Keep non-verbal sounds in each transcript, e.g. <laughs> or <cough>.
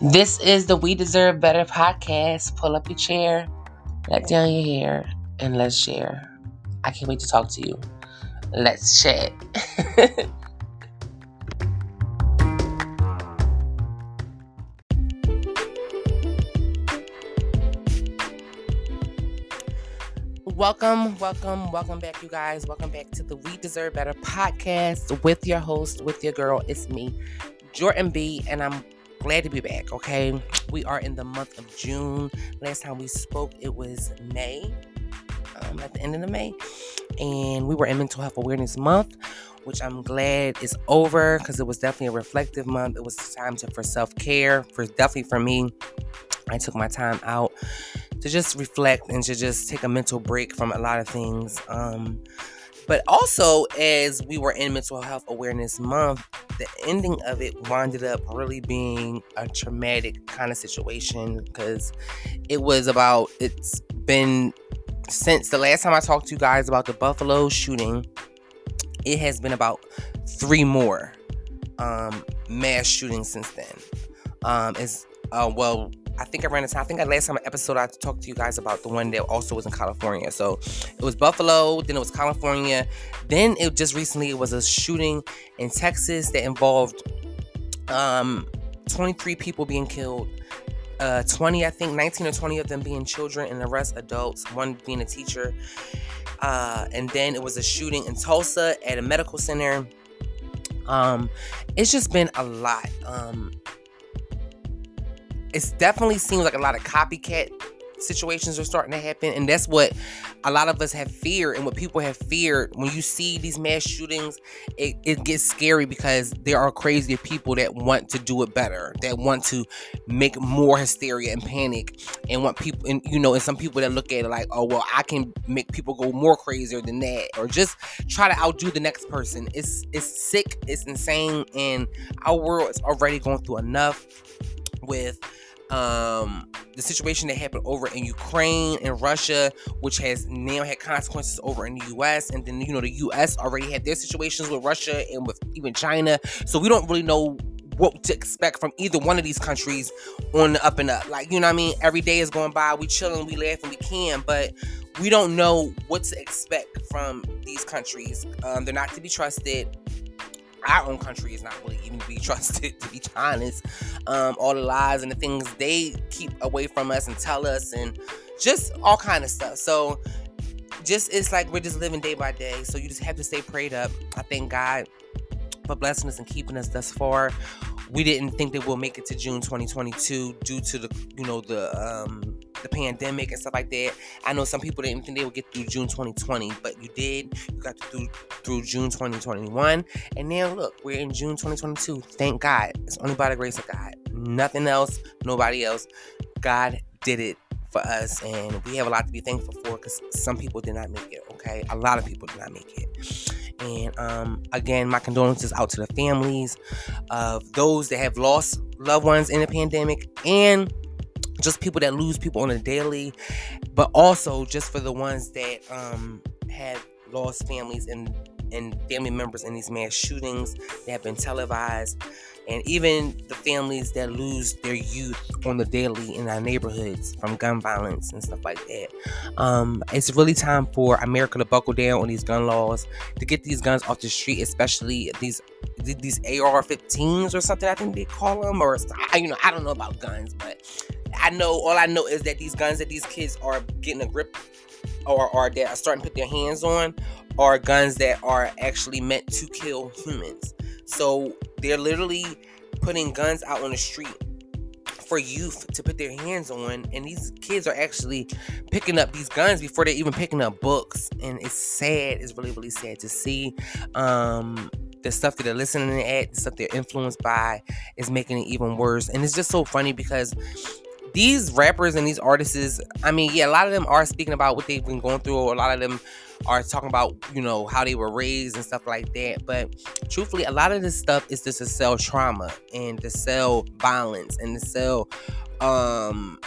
This is the We Deserve Better podcast. Pull up your chair, let down your hair, and let's share. I can't wait to talk to you. Let's chat. <laughs> welcome, welcome, welcome back, you guys. Welcome back to the We Deserve Better podcast with your host, with your girl. It's me, Jordin B, and I'm glad to be back. Okay, we are in the month of June. Last time we spoke, it was May, um, at the end of the May, and we were in Mental Health Awareness Month, which I'm glad is over because it was definitely a reflective month. It was time to, for self care, for definitely for me. I took my time out to just reflect and to just take a mental break from a lot of things. Um, but also, as we were in Mental Health Awareness Month, the ending of it winded up really being a traumatic kind of situation because it was about, it's been since the last time I talked to you guys about the Buffalo shooting, it has been about three more um, mass shootings since then. Um, it's uh, well, I think I ran into. I think I last time episode I talked to you guys about the one that also was in California. So it was Buffalo, then it was California, then it just recently it was a shooting in Texas that involved um 23 people being killed. Uh, 20, I think 19 or 20 of them being children and the rest adults, one being a teacher. Uh, and then it was a shooting in Tulsa at a medical center. Um, it's just been a lot. Um, it's definitely seems like a lot of copycat situations are starting to happen and that's what a lot of us have feared and what people have feared. When you see these mass shootings it, it gets scary because there are crazy people that want to do it better that want to make more hysteria and panic and want people and you know and some people that look at it like oh well i can make people go more crazier than that or just try to outdo the next person. It's it's sick it's insane and our world is already going through enough with um, the situation that happened over in Ukraine and Russia, which has now had consequences over in the US. And then, you know, the US already had their situations with Russia and with even China. So we don't really know what to expect from either one of these countries on the up and up. Like, you know what I mean? Every day is going by, we chilling, we laughing, we can, but we don't know what to expect from these countries. Um, they're not to be trusted our own country is not really even be <laughs> trusted to be honest. Um, all the lies and the things they keep away from us and tell us and just all kind of stuff. So just it's like we're just living day by day. So you just have to stay prayed up. I thank god for blessing us and keeping us thus far. We didn't think that we'll make it to june 2022 due to the you know the um the pandemic and stuff like that. I know some people didn't think they would get through June 2020, but you did. You got through through June 2021, and now look, we're in June 2022. Thank God. It's only by the grace of God. Nothing else. Nobody else. God did it for us, and we have a lot to be thankful for because some people did not make it. Okay, a lot of people did not make it. And um, again, my condolences out to the families of those that have lost loved ones in the pandemic and just people that lose people on a daily, but also just for the ones that um, have lost families and and family members in these mass shootings that have been televised, and even the families that lose their youth on the daily in our neighborhoods from gun violence and stuff like that. Um, it's really time for America to buckle down on these gun laws to get these guns off the street, especially these these AR-15s or something. I think they call them, or you know, I don't know about guns, but I know all I know is that these guns that these kids are getting a grip or are that are starting to put their hands on are guns that are actually meant to kill humans. So they're literally putting guns out on the street for youth to put their hands on and these kids are actually picking up these guns before they're even picking up books and it's sad it's really really sad to see um the stuff that they're listening at the stuff they're influenced by is making it even worse and it's just so funny because these rappers and these artists, I mean, yeah, a lot of them are speaking about what they've been going through, or a lot of them are talking about, you know, how they were raised and stuff like that. But truthfully, a lot of this stuff is just to sell trauma and to sell violence and to sell um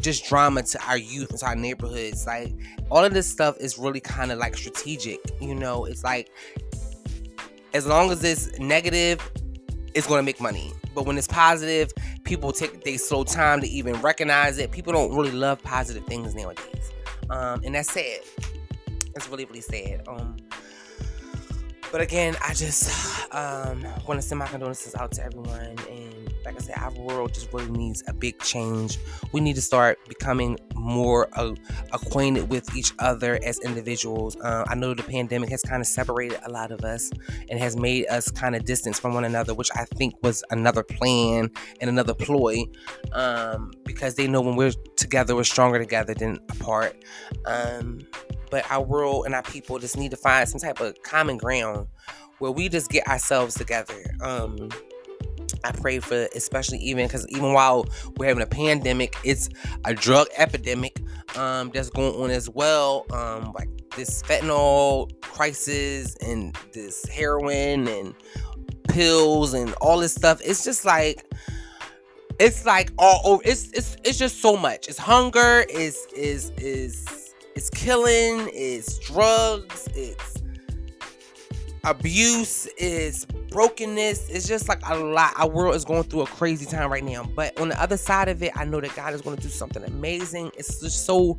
just drama to our youth and to our neighborhoods. Like all of this stuff is really kind of like strategic, you know, it's like as long as it's negative it's going to make money. But when it's positive, people take they slow time to even recognize it. People don't really love positive things nowadays, um, and that's sad. It's really really sad. Um, but again, I just um, want to send my condolences out to everyone. And like I said, our world just really needs a big change. We need to start becoming more uh, acquainted with each other as individuals. Uh, I know the pandemic has kind of separated a lot of us and has made us kind of distance from one another, which I think was another plan and another ploy um, because they know when we're together, we're stronger together than apart. Um, but our world and our people just need to find some type of common ground where we just get ourselves together. Um, I pray for, especially even because even while we're having a pandemic, it's a drug epidemic um, that's going on as well. Um, like this fentanyl crisis and this heroin and pills and all this stuff. It's just like it's like all over. It's it's it's just so much. It's hunger. Is is is it's killing, it's drugs, it's abuse, it's brokenness. It's just like a lot. Our world is going through a crazy time right now. But on the other side of it, I know that God is going to do something amazing. It's just so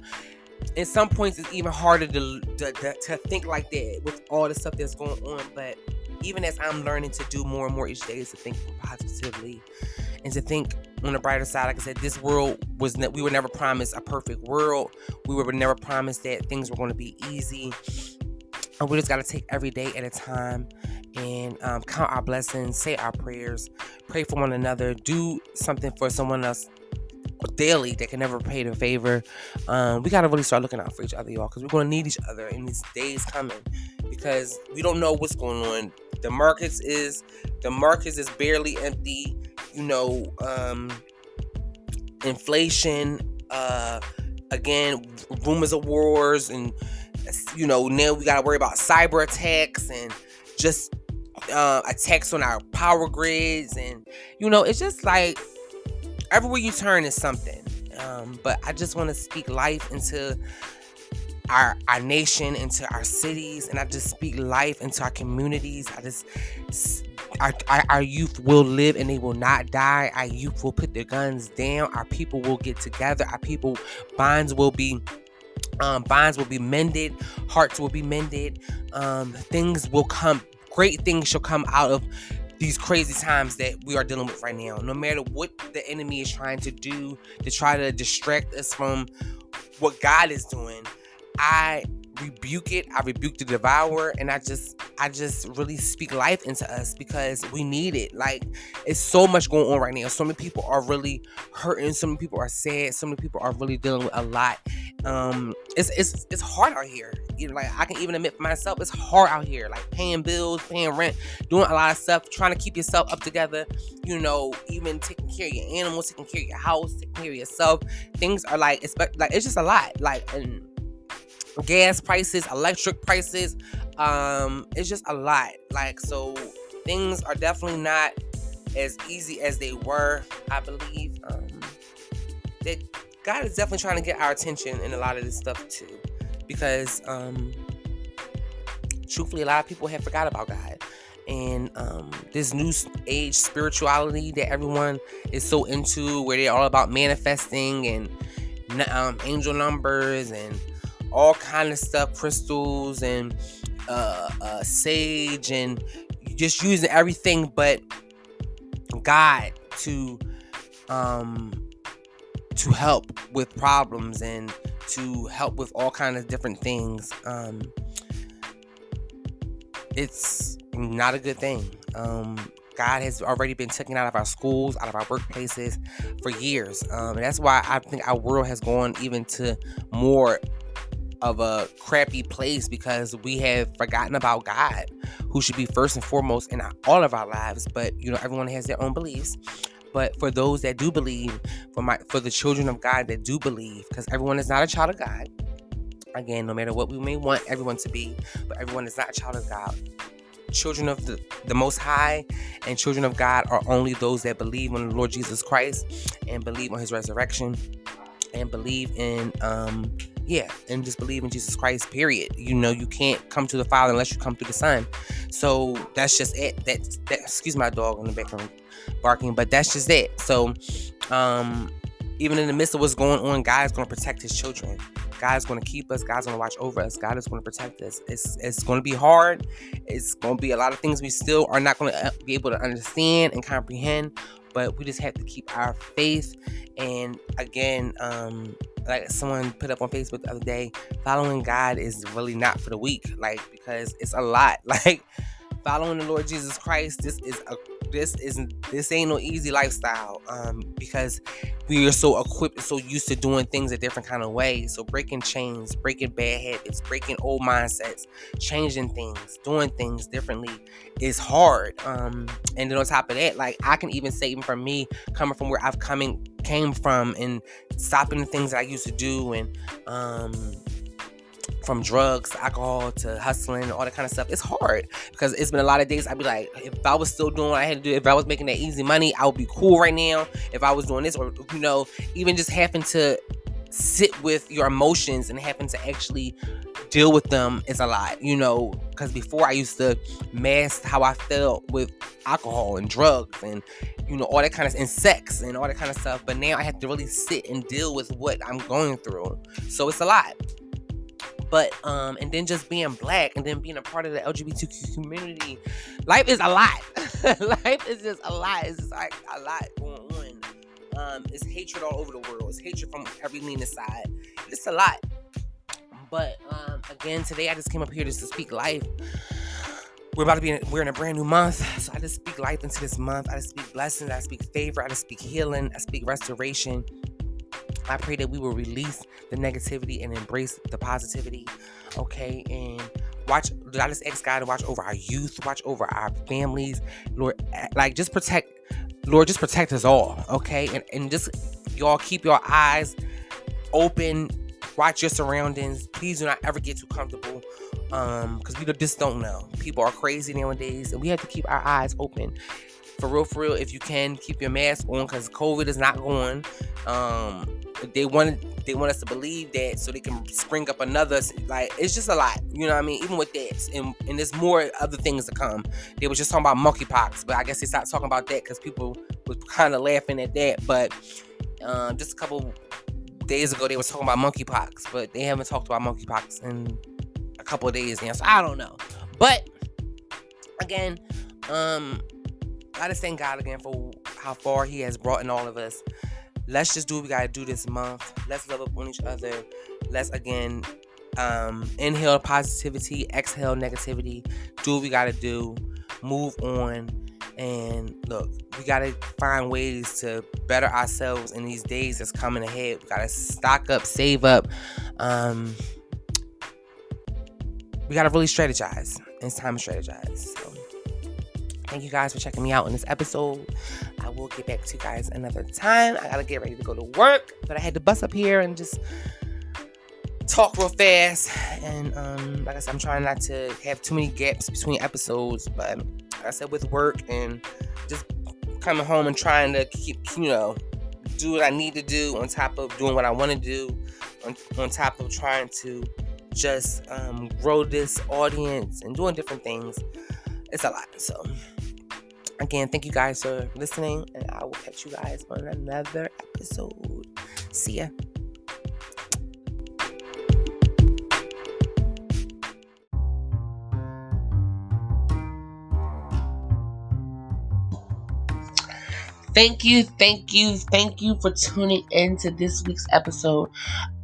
in some points it's even harder to, to, to, think like that with all the stuff that's going on but even as i'm learning to do more and more each day is to think positively and to think on the brighter side, like I said, this world was ne- we were never promised a perfect world. We were never promised that things were going to be easy. And we just got to take every day at a time and um, count our blessings, say our prayers, pray for one another, do something for someone else daily that can never pay the favor. Um, we got to really start looking out for each other, y'all, because we're going to need each other in these days coming because we don't know what's going on. The markets is the markets is barely empty you know, um, inflation, uh, again, rumors of wars, and you know, now we got to worry about cyber attacks and just uh, attacks on our power grids, and you know, it's just like everywhere you turn is something. Um, but I just want to speak life into our our nation, into our cities, and I just speak life into our communities. I just our, our, our, youth will live and they will not die. Our youth will put their guns down. Our people will get together. Our people bonds will be um, bonds will be mended. Hearts will be mended. Um, things will come. Great things shall come out of these crazy times that we are dealing with right now. No matter what the enemy is trying to do to try to distract us from what God is doing, I rebuke it. I rebuke the devourer, and I just, I just really speak life into us because we need it. Like it's so much going on right now. So many people are really hurting. So many people are sad. So many people are really dealing with a lot. Um, it's it's it's hard out here. You know, like I can even admit for myself, it's hard out here. Like paying bills, paying rent, doing a lot of stuff, trying to keep yourself up together. You know, even taking care of your animals, taking care of your house, taking care of yourself. Things are like it's like it's just a lot. Like and gas prices, electric prices. Um, it's just a lot. Like, so things are definitely not as easy as they were, I believe. Um, that God is definitely trying to get our attention in a lot of this stuff too. Because um truthfully a lot of people have forgot about God. And um, this new age spirituality that everyone is so into, where they're all about manifesting and um, angel numbers and all kind of stuff, crystals and uh, uh, sage, and just using everything but God to um, to help with problems and to help with all kind of different things. Um, it's not a good thing. Um, God has already been taken out of our schools, out of our workplaces for years. Um, and that's why I think our world has gone even to more of a crappy place because we have forgotten about God, who should be first and foremost in all of our lives. But you know, everyone has their own beliefs. But for those that do believe, for my for the children of God that do believe, because everyone is not a child of God. Again, no matter what we may want everyone to be, but everyone is not a child of God. Children of the, the Most High and children of God are only those that believe on the Lord Jesus Christ and believe on His resurrection and believe in um, yeah, and just believe in Jesus Christ, period. You know, you can't come to the Father unless you come through the Son. So that's just it. That, that excuse my dog in the background barking, but that's just it. So um even in the midst of what's going on, God is to protect his children. God is to keep us. God's to watch over us. God is to protect us. It's it's to be hard. It's to be a lot of things we still are not to uh, be able to understand and comprehend. But we just have to keep our faith. And again, um, like someone put up on Facebook the other day, following God is really not for the weak. Like because it's a lot. <laughs> Like following the Lord Jesus Christ, this is a this isn't this ain't no easy lifestyle um, because we are so equipped and so used to doing things a different kind of way. So breaking chains breaking bad habits breaking old mindsets changing things doing things differently is hard um, and then on top of that like i can even say even from me coming from where i've coming came from and stopping the things that i used to do and um, from drugs, alcohol to hustling, all that kind of stuff. It's hard because it's been a lot of days. I'd be like, if I was still doing what I had to do, if I was making that easy money, I would be cool right now. If I was doing this, or you know, even just having to sit with your emotions and having to actually deal with them is a lot, you know. Because before I used to mask how I felt with alcohol and drugs and you know all that kind of and sex and all that kind of stuff. But now I have to really sit and deal with what I'm going through. So it's a lot. But um, and then just being black and then being a part of the LGBTQ community, life is a lot. <laughs> life is just a lot. It's just like a lot going on. Um, it's hatred all over the world. It's hatred from every leaning side. It's a lot. But um, again, today I just came up here just to speak life. We're about to be in, we're in a brand new month, so I just speak life into this month. I just speak blessings. I speak favor. I just speak healing. I speak restoration. I pray that we will release the negativity and embrace the positivity. Okay. And watch, I just ask God to watch over our youth, watch over our families. Lord, like just protect, Lord, just protect us all. Okay. And, and just, y'all keep your eyes open. Watch your surroundings. Please do not ever get too comfortable um because we just don't know people are crazy nowadays and we have to keep our eyes open for real for real if you can keep your mask on because covid is not going um they want they want us to believe that so they can spring up another like it's just a lot you know what i mean? Even with that and, and there's more other things to come. They were just talking about monkeypox but i guess they stopped talking about that because people was kind of laughing at that but um, just a couple days ago they were talking about monkeypox but they haven't talked about monkeypox in a couple days now so i don't know. But again um i just thank god again for how far he has brought in all of us let's just do what we gotta do this month. Let's love up on each other. Let's again um, inhale positivity, exhale negativity. Do what we gotta do. Move on. And look, we gotta find ways to better ourselves in these days that's coming ahead. We gotta stock up, save up. Um, we gotta really strategize. It's time to strategize. So, thank you guys for checking me out in this episode. I will get back to you guys another time. I gotta get ready to go to work, but I had to bus up here and just talk real fast. And um, like I said, I'm trying not to have too many gaps between episodes. But like I said, with work and just coming home and trying to keep, you know, do what I need to do on top of doing what I want to do, on, on top of trying to just um, grow this audience and doing different things. It's a lot. So. Again, thank you guys for listening, and I will catch you guys on another episode. See ya. Thank you, thank you, thank you for tuning in to this week's episode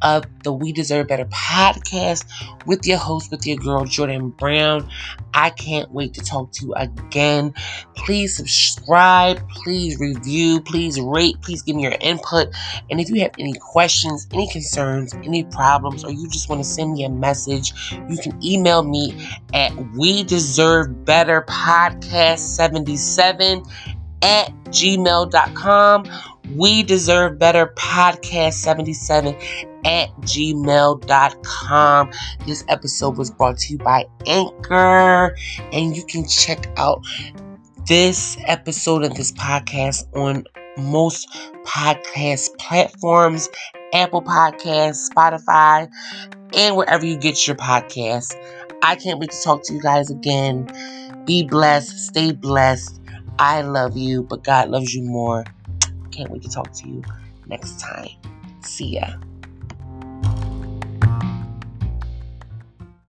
of the We Deserve Better podcast with your host, with your girl, Jordin Brown. I can't wait to talk to you again. Please subscribe, please review, please rate, please give me your input. And if you have any questions, any concerns, any problems, or you just want to send me a message, you can email me at We Deserve Better Podcast 77 at gmail.com. We deserve better podcast 77 at gmail.com. This episode was brought to you by Anchor, and you can check out this episode of this podcast on most podcast platforms Apple Podcasts, Spotify, and wherever you get your podcasts. I can't wait to talk to you guys again. Be blessed. Stay blessed. I love you, but God loves you more. Can't wait to talk to you next time. See ya.